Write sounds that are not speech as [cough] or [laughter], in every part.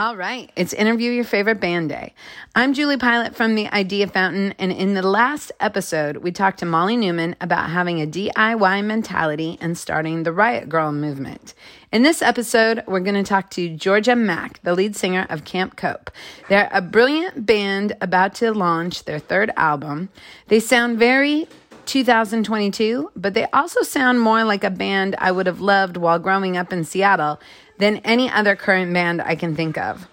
All right, it's interview your favorite band day. I'm Julie Pilat from the Idea Fountain, and in the last episode, we talked to Molly Neuman about having a DIY mentality and starting the Riot Grrrl movement. In this episode, we're going to talk to Georgia Maq, the lead singer of Camp Cope. They're a brilliant band about to launch their third album. They sound very 2022, but they also sound more like a band I would have loved while growing up in Seattle than any other current band I can think of.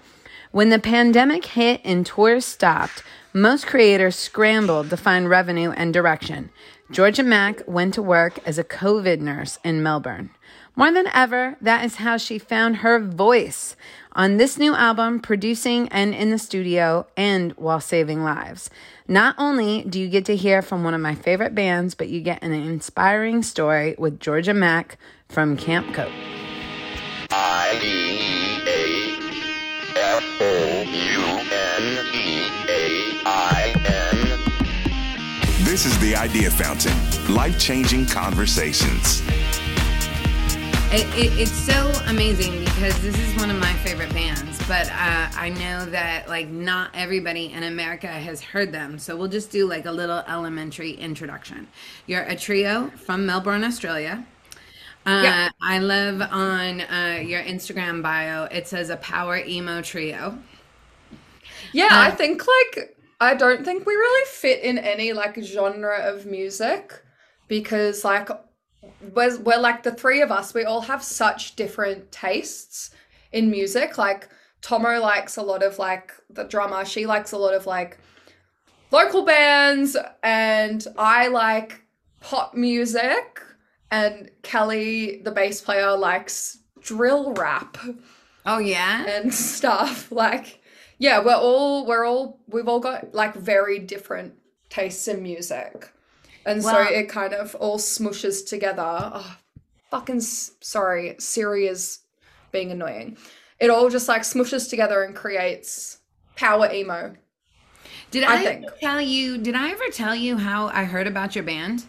When the pandemic hit and tours stopped, most creators scrambled to find revenue and direction. Georgia Maq went to work as a COVID nurse in Melbourne. More than ever, that is how she found her voice on this new album, producing and in the studio, and while saving lives. Not only do you get to hear from one of my favorite bands, but you get an inspiring story with Georgia Maq from Camp Cope. I D A F O U N E A I N. This is the Idea Fountain life changing conversations. It, it, it's so amazing because this is one of my favorite bands, but uh, I know that like not everybody in America has heard them. So we'll just do like a little elementary introduction. You're a trio from Melbourne, Australia. Uh, yeah. I love on uh, your Instagram bio, it says a power emo trio. Yeah, uh, I think like, I don't think we really fit in any like genre of music because like, we're, we're like the three of us, we all have such different tastes in music. Like, Thomo likes a lot of like the drummer, she likes a lot of like local bands, and I like pop music and Kelly, the bass player, likes drill rap. Oh yeah, and stuff [laughs] like yeah. We're all we're all we've all got like very different tastes in music, and well, so it kind of all smushes together. Oh, fucking sorry, Siri is being annoying. It all just like smushes together and creates power emo. Did I, I think. tell you? Did I ever tell you how I heard about your band?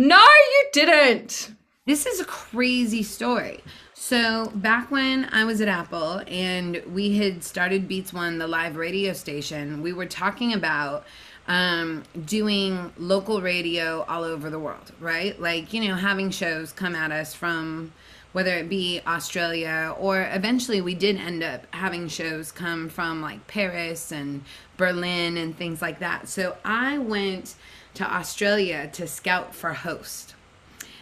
No, you didn't. This is a crazy story. So, back when I was at Apple and we had started Beats One, the live radio station, we were talking about um, doing local radio all over the world, right? Like, you know, having shows come at us from whether it be Australia or eventually we did end up having shows come from like Paris and Berlin and things like that. So, I went to Australia to scout for host.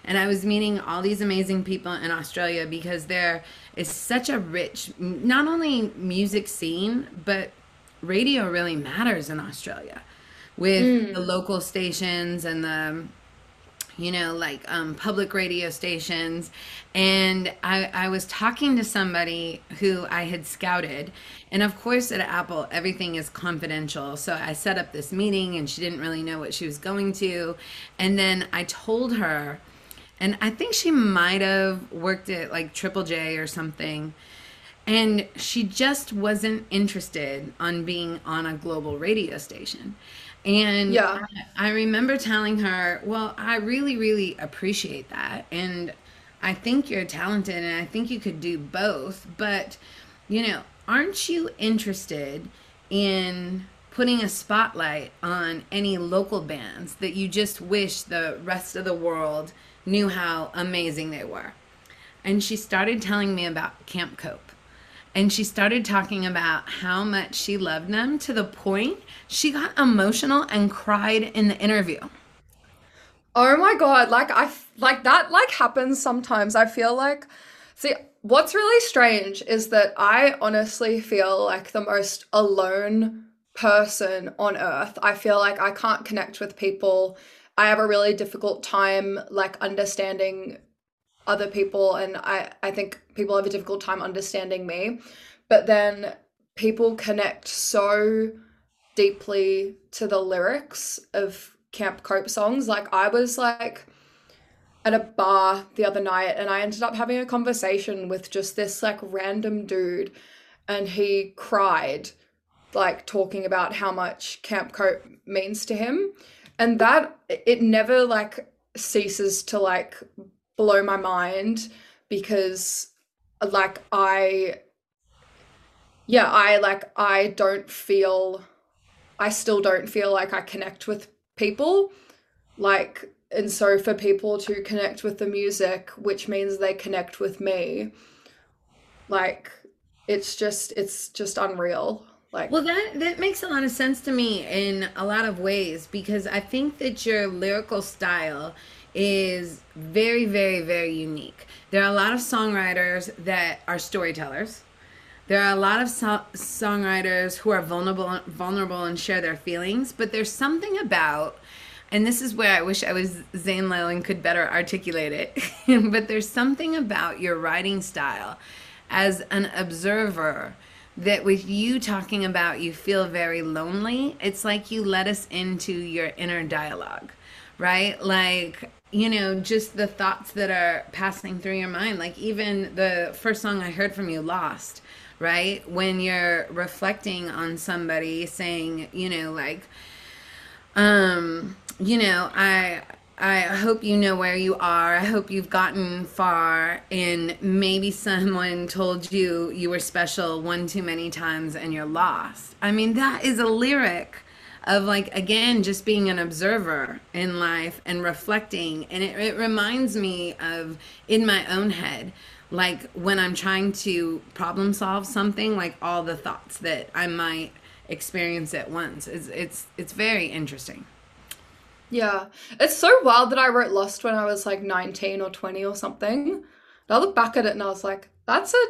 And I was meeting all these amazing people in Australia because there is such a rich, not only music scene, but radio really matters in Australia with mm. the local stations and the you know, like um, public radio stations. And I, I was talking to somebody who I had scouted. And of course, at Apple, everything is confidential. So I set up this meeting and she didn't really know what she was going to. And then I told her, and I think she might have worked at like Triple J or something. And she just wasn't interested on being on a global radio station. And yeah. I, I remember telling her, well, I really, really appreciate that. And I think you're talented and I think you could do both. But, you know, aren't you interested in putting a spotlight on any local bands that you just wish the rest of the world knew how amazing they were? And she started telling me about Camp Cope and she started talking about how much she loved them to the point she got emotional and cried in the interview. Oh my god, like I like that like happens sometimes. I feel like see what's really strange is that I honestly feel like the most alone person on earth. I feel like I can't connect with people. I have a really difficult time like understanding other people and I, I think people have a difficult time understanding me. But then people connect so deeply to the lyrics of Camp Cope songs. Like I was like at a bar the other night and I ended up having a conversation with just this like random dude and he cried like talking about how much Camp Cope means to him. And that it never like ceases to like blow my mind because like I yeah, I like I don't feel I still don't feel like I connect with people. Like and so for people to connect with the music, which means they connect with me, like it's just it's just unreal. Like Well, that that makes a lot of sense to me in a lot of ways because I think that your lyrical style is very very very unique. There are a lot of songwriters that are storytellers. There are a lot of so- songwriters who are vulnerable vulnerable and share their feelings, but there's something about and this is where I wish I was Zane and could better articulate it. [laughs] but there's something about your writing style as an observer that with you talking about you feel very lonely, it's like you let us into your inner dialogue, right? Like, you know, just the thoughts that are passing through your mind. Like, even the first song I heard from you, Lost, right? When you're reflecting on somebody saying, you know, like, um, you know, I I hope you know where you are. I hope you've gotten far and maybe someone told you you were special one too many times and you're lost. I mean, that is a lyric of like again just being an observer in life and reflecting and it, it reminds me of in my own head like when i'm trying to problem solve something like all the thoughts that i might experience at once it's it's it's very interesting Yeah. It's so wild that I wrote Lost when I was like 19 or 20 or something. And I look back at it and I was like, that's a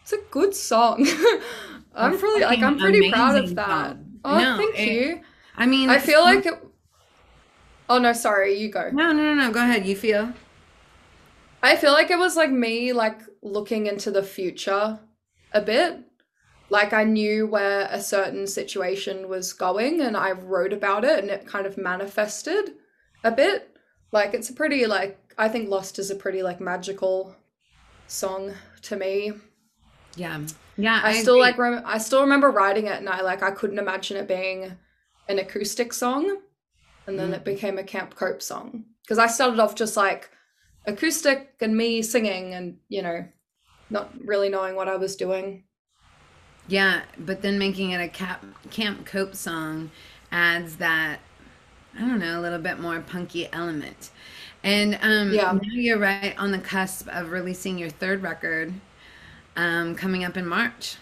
it's a good song. [laughs] I'm really like I'm pretty proud of that. song. Oh, No, thank it- you. I mean I feel like it Oh no, sorry, you go. no no no no go ahead you feel I feel like it was like me like looking into the future a bit. Like I knew where a certain situation was going and I wrote about it and it kind of manifested a bit. Like it's a pretty like I think Lost is a pretty like magical song to me. yeah yeah I, still agree. like rem- I still remember writing it and I like I couldn't imagine it being an acoustic song and then it became a Camp Cope song because I started off just like acoustic and me singing and you know not really knowing what I was doing. Yeah, but then making it a cap, Camp Cope song adds that, I don't know, a little bit more punky element. And um, Yeah. now you're right on the cusp of releasing your third record um, coming up in March.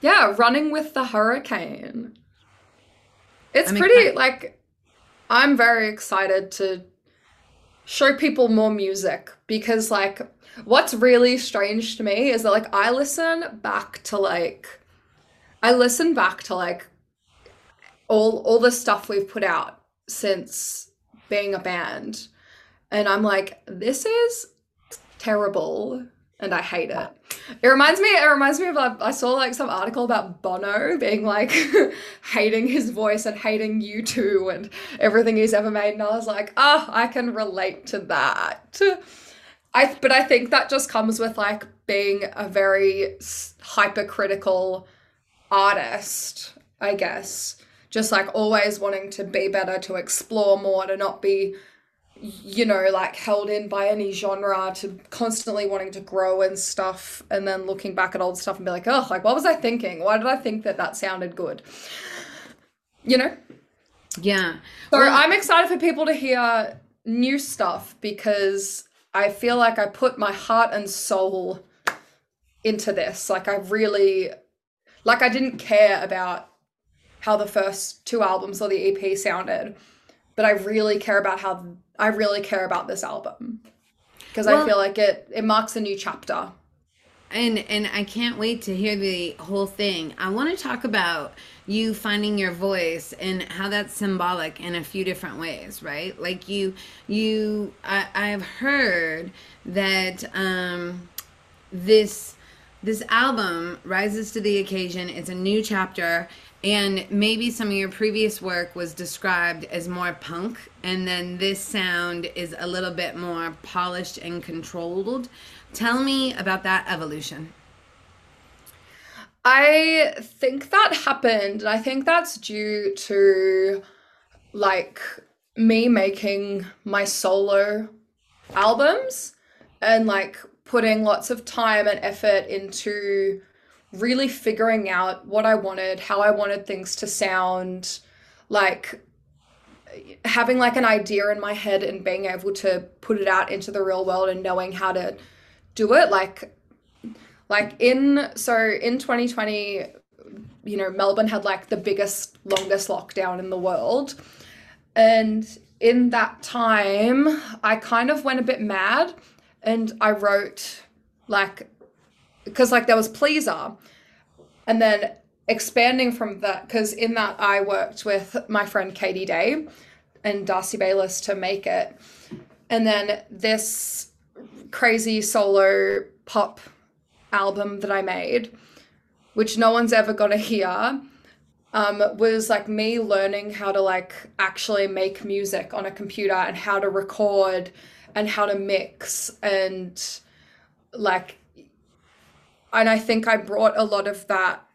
Yeah, running with the hurricane. It's I'm pretty excited. like I'm very excited to show people more music because like what's really strange to me is that like I listen back to like I listen back to like all all the stuff we've put out since being a band and I'm like this is terrible and I hate it. It reminds me. It reminds me of like, I saw like some article about Bono being like [laughs] hating his voice and hating U2 and everything he's ever made, and I was like, ah, I can relate to that. I but I think that just comes with like being a very hypercritical artist, I guess. Just like always wanting to be better, to explore more, to not be you know, like held in by any genre to constantly wanting to grow and stuff, and then looking back at old stuff and be like, oh, like what was I thinking? Why did I think that that sounded good? You know. Yeah. So Well- I'm excited for people to hear new stuff because I feel like I put my heart and soul into this. Like I really, like I didn't care about how the first two albums or the EP sounded, but I really care about how I really care about this album because I feel like it it marks a new chapter. And and I can't wait to hear the whole thing. I want to talk about you finding your voice and how that's symbolic in a few different ways, right? Like you you I I've heard that um this this album rises to the occasion. It's a new chapter and maybe some of your previous work was described as more punk and then this sound is a little bit more polished and controlled. Tell me about that evolution. I think that happened. I think that's due to like me making my solo albums and like putting lots of time and effort into really figuring out what I wanted, how I wanted things to sound, like having like an idea in my head and being able to put it out into the real world and knowing how to do it like like in so in 2020 you know Melbourne had like the biggest longest lockdown in the world. And in that time I kind of went a bit mad and I wrote like because like there was pleaser and then expanding from that because in that I worked with my friend Katie Dey and Darcy Baylis to make it. And then this crazy solo pop album that I made, which no one's ever gonna hear, um, was like me learning how to like actually make music on a computer and how to record and how to mix and like and I think I brought a lot of that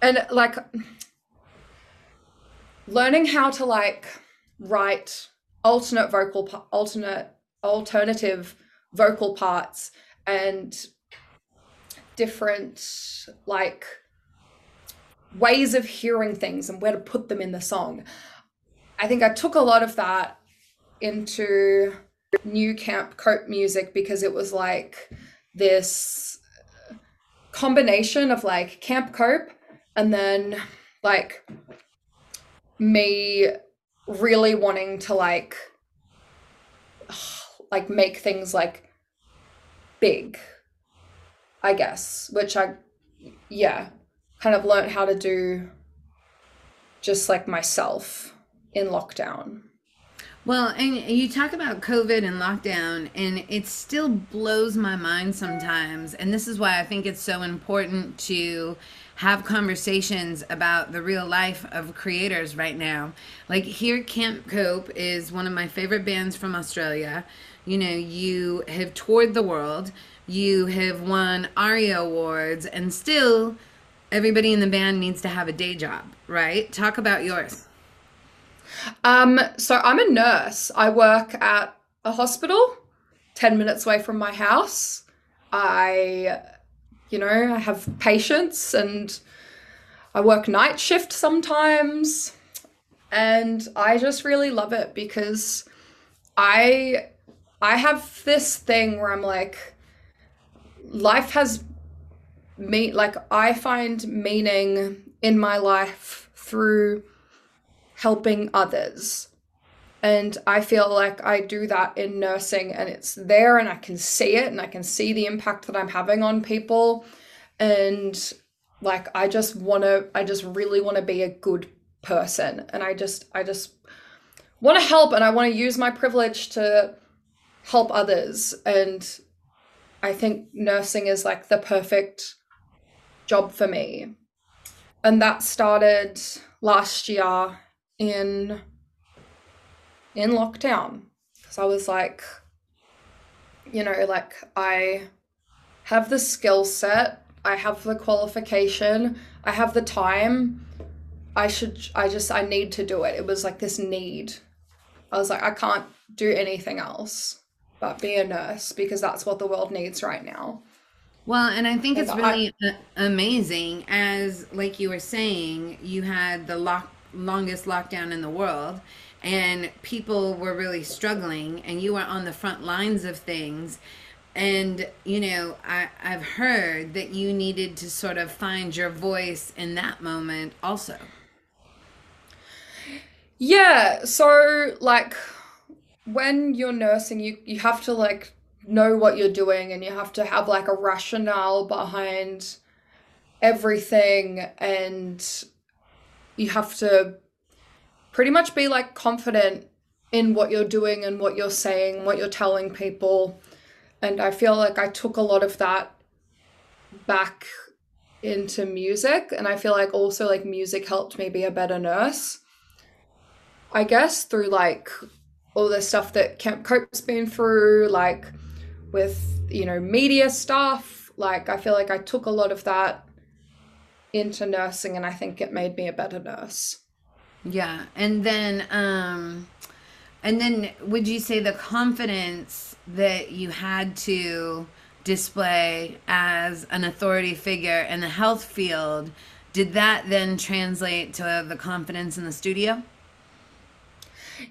and like learning how to like write alternate vocal alternate alternative vocal parts and different like ways of hearing things and where to put them in the song. I think I took a lot of that into new camp cope music because it was like this combination of like camp cope and then like me really wanting to like [sighs] like make things like big i guess which i yeah kind of learned how to do just like myself in lockdown well, and you talk about COVID and lockdown, and it still blows my mind sometimes. And this is why I think it's so important to have conversations about the real life of creators right now. Like here, Camp Cope is one of my favorite bands from Australia. You know, you have toured the world, you have won ARIA awards, and still everybody in the band needs to have a day job, right? Talk about yours. Um, so I'm a nurse. I work at a hospital 10 minutes away from my house. I, you know, I have patients and I work night shift sometimes. And I just really love it because I I have this thing where I'm like life has me like I find meaning in my life through helping others. And I feel like I do that in nursing and it's there and I can see it and I can see the impact that I'm having on people. And like I just want to I just really want to be a good person and I just I just want to help and I want to use my privilege to help others and I think nursing is like the perfect job for me. And that started last year in in lockdown because I was like you know like I have the skill set, I have the qualification, I have the time. I should I just I need to do it. It was like this need. I was like I can't do anything else but be a nurse because that's what the world needs right now. Well, and I think it's really I, amazing as like you were saying, you had the lock longest lockdown in the world and people were really struggling and you were on the front lines of things. And you know I, i've heard that you needed to sort of find your voice in that moment also. Yeah so like when you're nursing you you have to like know what you're doing and you have to have like a rationale behind everything and you have to pretty much be like confident in what you're doing and what you're saying, what you're telling people. And I feel like I took a lot of that back into music. And I feel like also like music helped me be a better nurse. I guess through like all the stuff that Camp Cope's been through, like with, you know, media stuff. Like I feel like I took a lot of that into nursing and I think it made me a better nurse. Yeah. And then um and then would you say the confidence that you had to display as an authority figure in the health field, did that then translate to the confidence in the studio?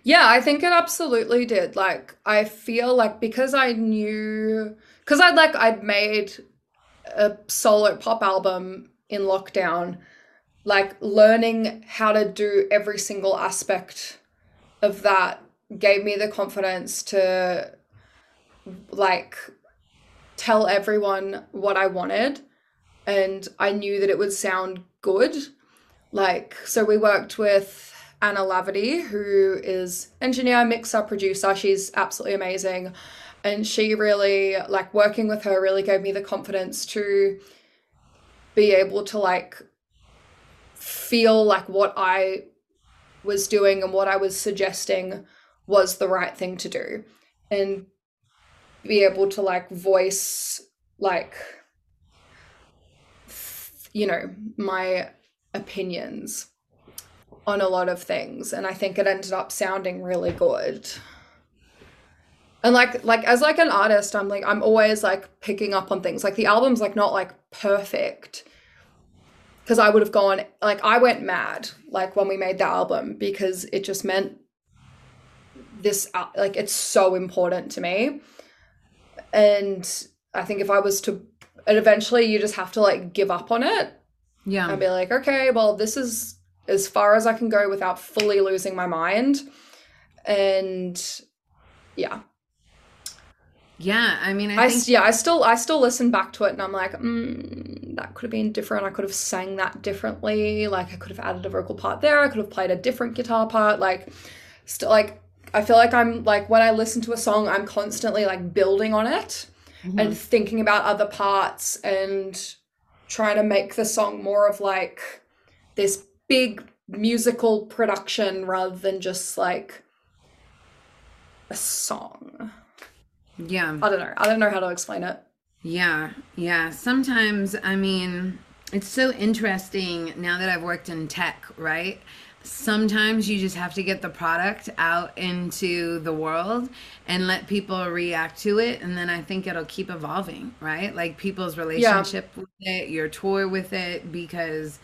Yeah, I think it absolutely did. Like, I feel like because I knew, because I'd like, I'd made a solo pop album in lockdown, like, learning how to do every single aspect of that gave me the confidence to, like, tell everyone what I wanted. And I knew that it would sound good. Like, so we worked with Anna Laverty, who is engineer, mixer, producer. She's absolutely amazing. And she really, like, working with her really gave me the confidence to be able to, like, feel like what I was doing and what I was suggesting was the right thing to do. And be able to, like, voice, like, you know, my opinions on a lot of things and I think it ended up sounding really good. And like like as like an artist, I'm like I'm always like picking up on things. Like the album's like not like perfect. Cuz I would have gone like I went mad like when we made the album because it just meant this uh, like it's so important to me. And I think if I was to and eventually you just have to like give up on it. Yeah. And be like, okay, well this is as far as I can go without fully losing my mind. And yeah. Yeah, I mean, I, I think yeah, I still I still listen back to it and I'm like, mm, that could have been different. I could have sang that differently. Like I could have added a vocal part there. I could have played a different guitar part. Like still like I feel like I'm like when I listen to a song, I'm constantly like building on it Mm-hmm. and thinking about other parts and trying to make the song more of like this big musical production rather than just like a song. Yeah. I don't know. I don't know how to explain it. Yeah, yeah. Sometimes, I mean, it's so interesting now that I've worked in tech, right? Sometimes you just have to get the product out into the world and let people react to it. And then I think it'll keep evolving, right? Like people's relationship with it, your tour with it, because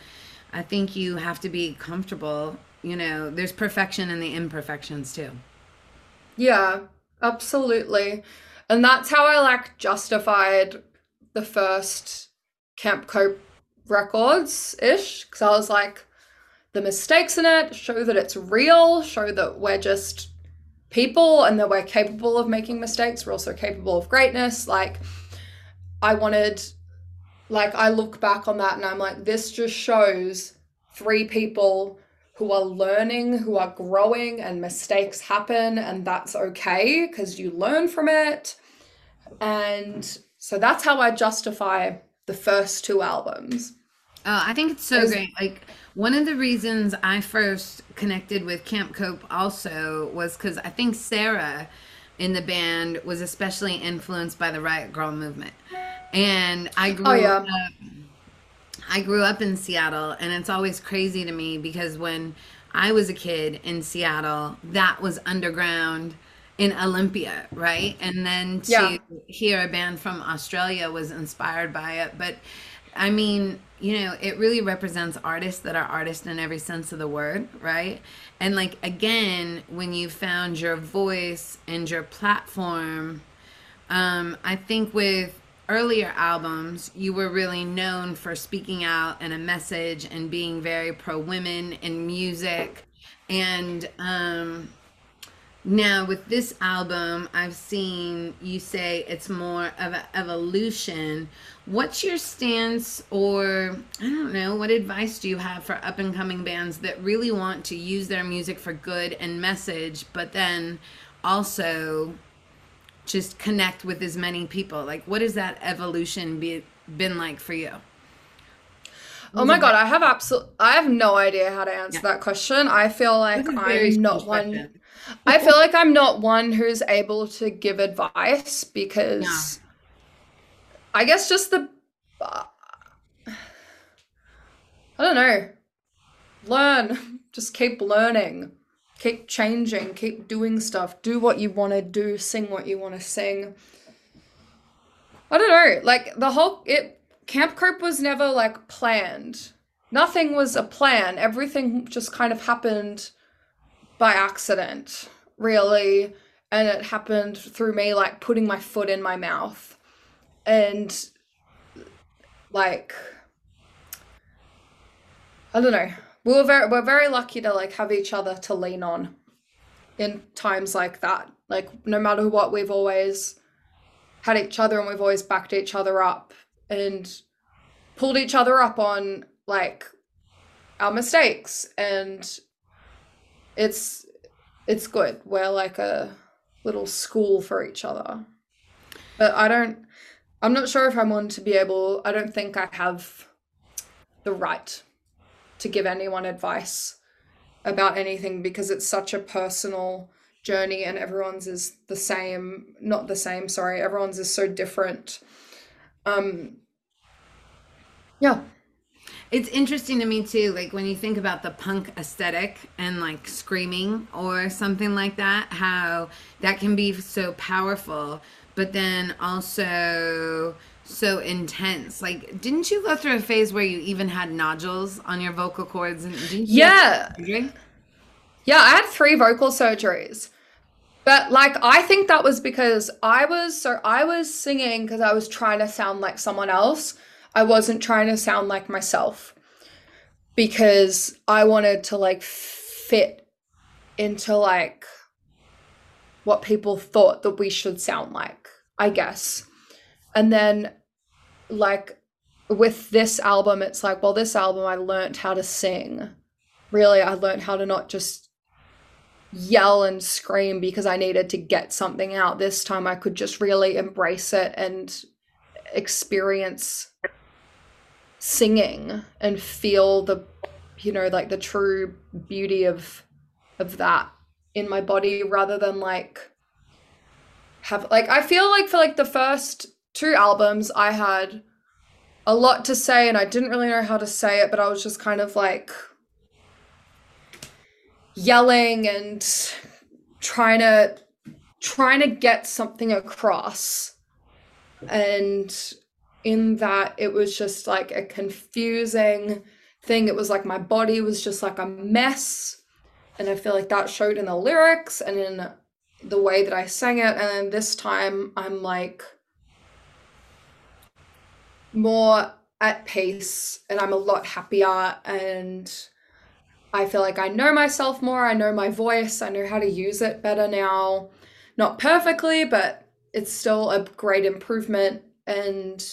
I think you have to be comfortable. You know, there's perfection in the imperfections too. Yeah, absolutely. And that's how I like justified the first Camp Cope records ish. Because I was like, the mistakes in it show that it's real, show that we're just people and that we're capable of making mistakes. We're also capable of greatness. Like, I wanted, like, I look back on that and I'm like, this just shows three people who are learning, who are growing, and mistakes happen, and that's okay because you learn from it. And so that's how I justify the first two albums. Oh, I think it's so great. Like one of the reasons I first connected with Camp Cope also was because I think Sarah in the band was especially influenced by the Riot Grrrl movement, and I oh, grew Oh, yeah. up. I grew up in Seattle, and it's always crazy to me because when I was a kid in Seattle, that was underground in Olympia, right? And then to Yeah. hear a band from Australia was inspired by it. But I mean, you know, it really represents artists that are artists in every sense of the word, right? And like, again, when you found your voice and your platform, um, I think with earlier albums, you were really known for speaking out and a message and being very pro women in music. And um, now with this album, I've seen you say it's more of an evolution. What's your stance, or I don't know, what advice do you have for up and coming bands that really want to use their music for good and message, but then also just connect with as many people? Like, what has that evolution be, been like for you? Oh my god, I have absolute I have no idea how to answer Yeah. that question. I feel like That's a very I'm not one. I feel like I'm not one who's able to give advice because I guess just the uh, I don't know. Learn. [laughs] Just keep learning. Keep changing, keep doing stuff. Do what you want to do, sing what you want to sing. I don't know, like the whole it Camp Cope was never like planned. Nothing was a plan. Everything just kind of happened by accident, really. And it happened through me like putting my foot in my mouth. And like I don't know. We were very we're very lucky to like have each other to lean on in times like that. Like no matter what, we've always had each other and we've always backed each other up and pulled each other up on like our mistakes and it's it's good. We're like a little school for each other. But I don't I'm not sure if I'm on to be able I don't think I have the right to give anyone advice about anything because it's such a personal journey and everyone's is the same not the same sorry everyone's is so different. Um yeah. It's interesting to me too like when you think about the punk aesthetic and like screaming or something like that how that can be so powerful but then also so intense. Like, didn't you go through a phase where you even had nodules on your vocal cords? And didn't yeah, yeah, I had three vocal surgeries. But like I think that was because I was so I was singing because I was trying to sound like someone else. I wasn't trying to sound like myself because I wanted to like fit into like what people thought that we should sound like, I guess. And then like with this album, it's like, well, this album I learned how to sing. Really, I learned how to not just yell and scream because I needed to get something out. This time I could just really embrace it and experience singing and feel the you know like the true beauty of of that in my body rather than like have like I feel like for like the first two albums I had a lot to say and I didn't really know how to say it, but I was just kind of like yelling and trying to trying to get something across. And in that it was just like a confusing thing. It was like my body was just like a mess. And I feel like that showed in the lyrics and in the way that I sang it. And then this time I'm like more at peace and I'm a lot happier and I feel like I know myself more, I know my voice, I know how to use it better now. Not perfectly, but it's still a great improvement and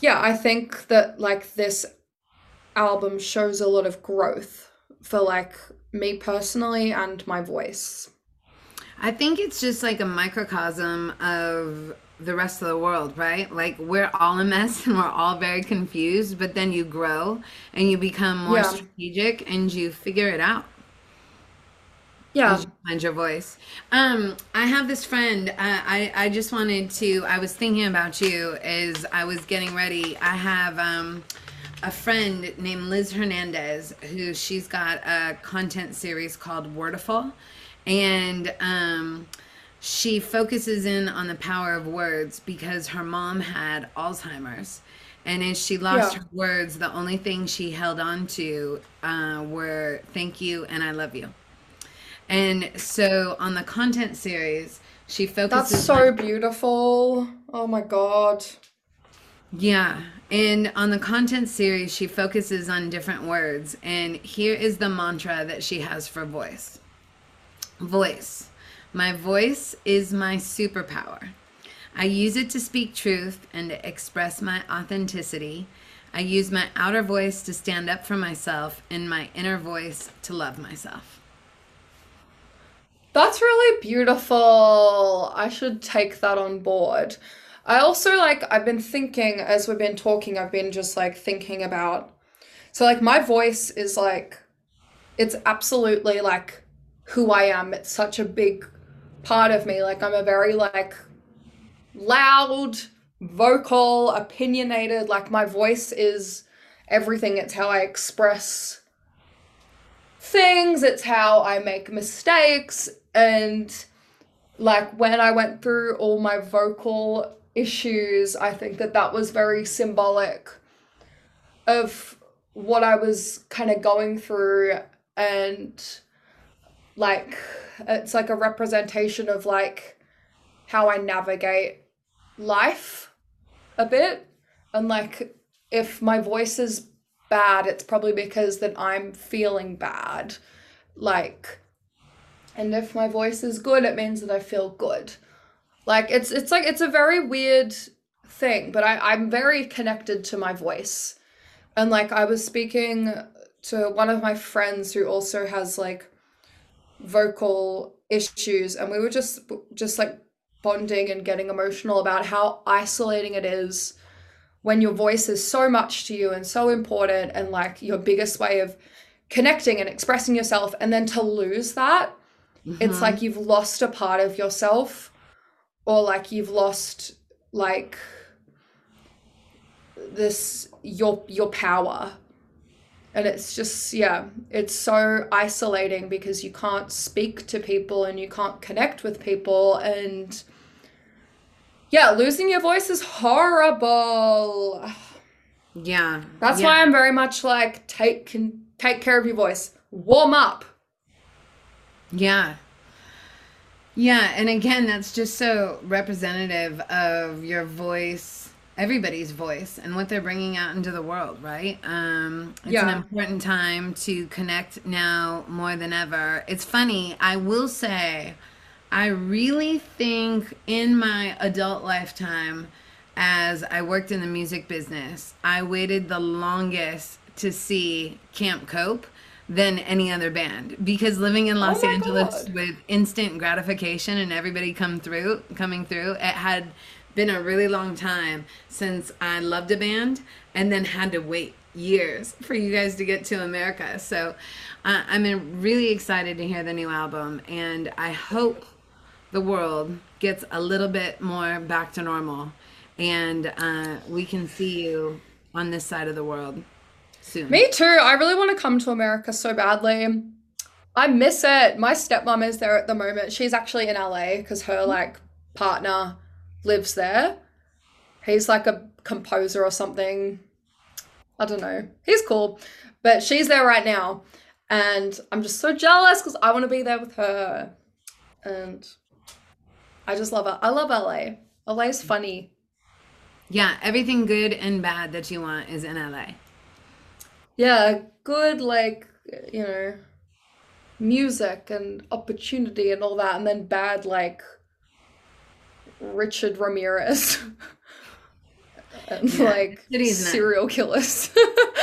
yeah, I think that like this album shows a lot of growth for like me personally and my voice. I think it's just like a microcosm of the rest of the world, right? Like we're all a mess and we're all very confused, but then you grow and you become more yeah. strategic and you figure it out. Yeah. You find your voice. Um, I have this friend. Uh, I I just wanted to. I was thinking about you as I was getting ready. I have um, a friend named Liz Hernandez who she's got a content series called Wordiful, and um, she focuses in on the power of words because her mom had Alzheimer's. And as she lost yeah. her words, the only thing she held on to uh, were thank you and I love you. And so on the content series, she focuses. That's so on, beautiful. Oh my God. Yeah. And on the content series, she focuses on different words. And here is the mantra that she has for voice voice. My voice is my superpower. I use it to speak truth and to express my authenticity. I use my outer voice to stand up for myself and my inner voice to love myself. That's really beautiful. I should take that on board. I also like, I've been thinking as we've been talking, I've been just like thinking about. So, like, my voice is like, it's absolutely like who I am. It's such a big part of me. Like I'm a very like loud, vocal, opinionated, like my voice is everything. It's how I express things, it's how I make mistakes and like when I went through all my vocal issues, I think that that was very symbolic of what I was kind of going through and like it's like a representation of like how I navigate life a bit. And like if my voice is bad it's probably because that I'm feeling bad. Like and if my voice is good it means that I feel good. Like it's it's like it's a very weird thing but I I'm very connected to my voice. And like I was speaking to one of my friends who also has like vocal issues and we were just just like bonding and getting emotional about how isolating it is when your voice is so much to you and so important and like your biggest way of connecting and expressing yourself and then to lose that mm-hmm. it's like you've lost a part of yourself or like you've lost like this your your power and it's just yeah it's so isolating because you can't speak to people and you can't connect with people and yeah losing your voice is horrible. Yeah that's yeah. why i'm very much like take can take care of your voice. Warm up. Yeah. Yeah and again that's just so representative of your voice everybody's voice and what they're bringing out into the world, right? Um, it's yeah. an important time to connect now more than ever. It's funny, I will say, I really think in my adult lifetime, as I worked in the music business, I waited the longest to see Camp Cope than any other band because living in Los oh Angeles God. with instant gratification and everybody come through coming through it had been a really long time since I loved a band and then had to wait years for you guys to get to America. So uh, I'm really excited to hear the new album, and I hope the world gets a little bit more back to normal and uh, we can see you on this side of the world soon. Me too. I really want to come to America so badly. I miss it. My stepmom is there at the moment. She's actually in LA because her like partner lives there. He's like a composer or something. I don't know. He's cool. But she's there right now. And I'm just so jealous because I want to be there with her. And I just love it. I love LA. LA is funny. Yeah, everything good and bad that you want is in LA. Yeah, good, like, you know, music and opportunity and all that. And then bad, like, Richard Ramirez. [laughs] and yeah, like serial killers.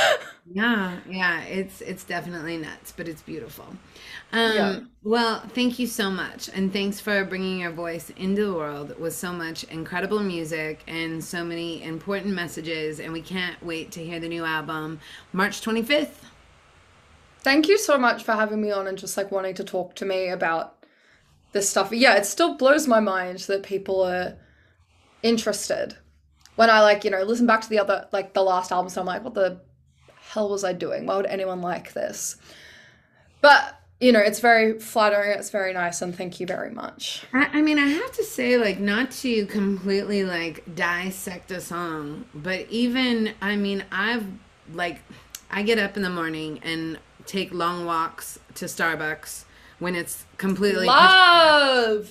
[laughs] yeah, yeah, it's it's definitely nuts, but it's beautiful. Um, yeah. Well, thank you so much, and thanks for bringing your voice into the world with so much incredible music and so many important messages. And we can't wait to hear the new album, March twenty fifth. Thank you so much for having me on and just like wanting to talk to me about this stuff. Yeah, it still blows my mind that people are interested. When I like, you know, listen back to the other like the last album, so I'm like, what the hell was I doing? Why would anyone like this? But you know, it's very flattering. It's very nice, and thank you very much. I, I, mean, I have to say, like, not to completely like dissect a song, but even, I mean, I've like, I get up in the morning and take long walks to Starbucks when it's completely love!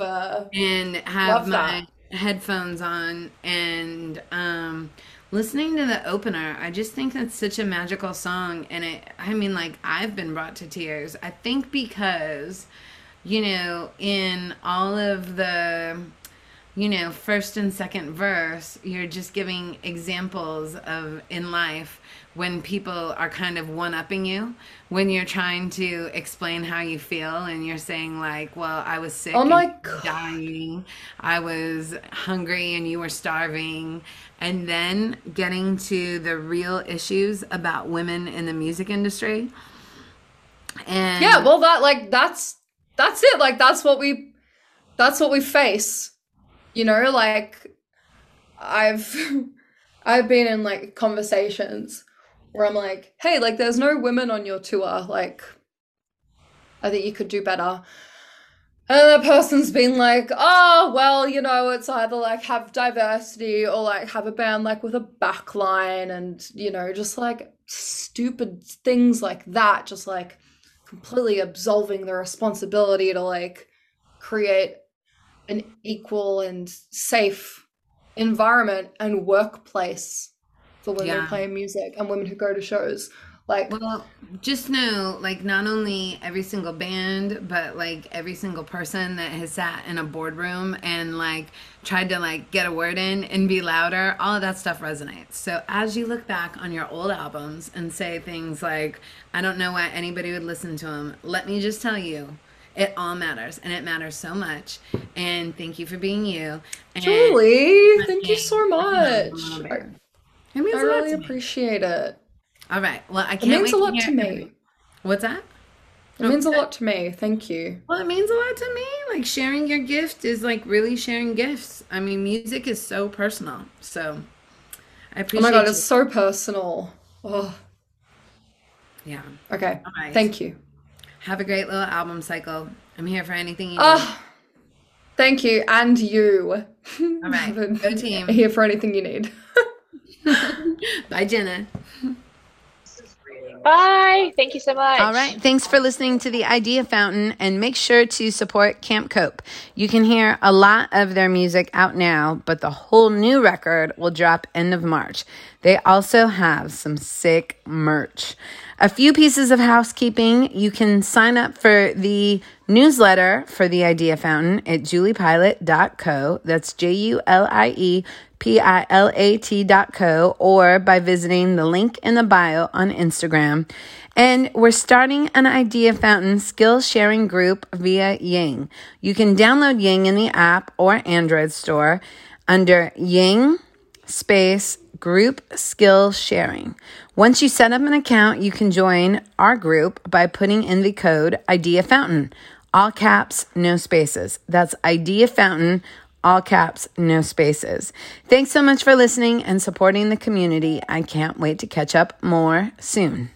and have love my that. headphones on and um listening to the opener. I just think that's such a magical song and it i mean like i've been brought to tears. I think because you know in all of the you know first and second verse you're just giving examples of in life when people are kind of one upping you when you're trying to explain how you feel and you're saying like well i was sick oh my God. dying. I was hungry and you were starving. And then getting to the real issues about women in the music industry. And yeah well that like that's that's it. Like that's what we that's what we face. You know like i've [laughs] i've been in like conversations where I'm like, hey, like there's no women on your tour. Like, I think you could do better. And the person's been like, oh, well, you know, it's either like have diversity or like have a band like with a backline and, you know, just like stupid things like that, just like completely absolving the responsibility to like create an equal and safe environment and workplace for women Yeah. playing music and women who go to shows. Like, Well, just know, like, not only every single band, but like every single person that has sat in a boardroom and like tried to like get a word in and be louder, all of that stuff resonates. So as you look back on your old albums and say things like, I don't know why anybody would listen to them, let me just tell you. It all matters, and it matters so much. And thank you for being you. And Julie, thank you so much. Little I. It means I a lot really to me. appreciate it. All right. Well, I can't It means wait a lot hear to me. everybody- What's that? It means a lot to me. Thank you. Well, it means a lot to me. Like sharing your gift is like really sharing gifts. I mean, music is so personal. So I appreciate. Oh my god, you. it's so personal. Oh, yeah. okay. All right. Thank you. Have a great little album cycle. I'm here for anything you ah. need. Oh, thank you, and you. All right. [laughs] I'm Go team. [laughs] Here for anything you need. [laughs] [laughs] Bye, Jenna. Bye. Thank you so much. All right. Thanks for listening to the Idea Fountain and make sure to support Camp Cope. You can hear a lot of their music out now, but the whole new record will drop end of March. They also have some sick merch. A few pieces of housekeeping. You can sign up for the newsletter for the Idea Fountain at juliepilat.co. That's J U L I E P I L A T dot co or by visiting the link in the bio on Instagram. And we're starting an Idea Fountain skill sharing group via Ying. You can download Ying in the app or Android store under Ying space group skill sharing. Once you set up an account, you can join our group by putting in the code Idea Fountain. All caps, no spaces. That's Idea Fountain, all caps, no spaces. Thanks so much for listening and supporting the community. I can't wait to catch up more soon.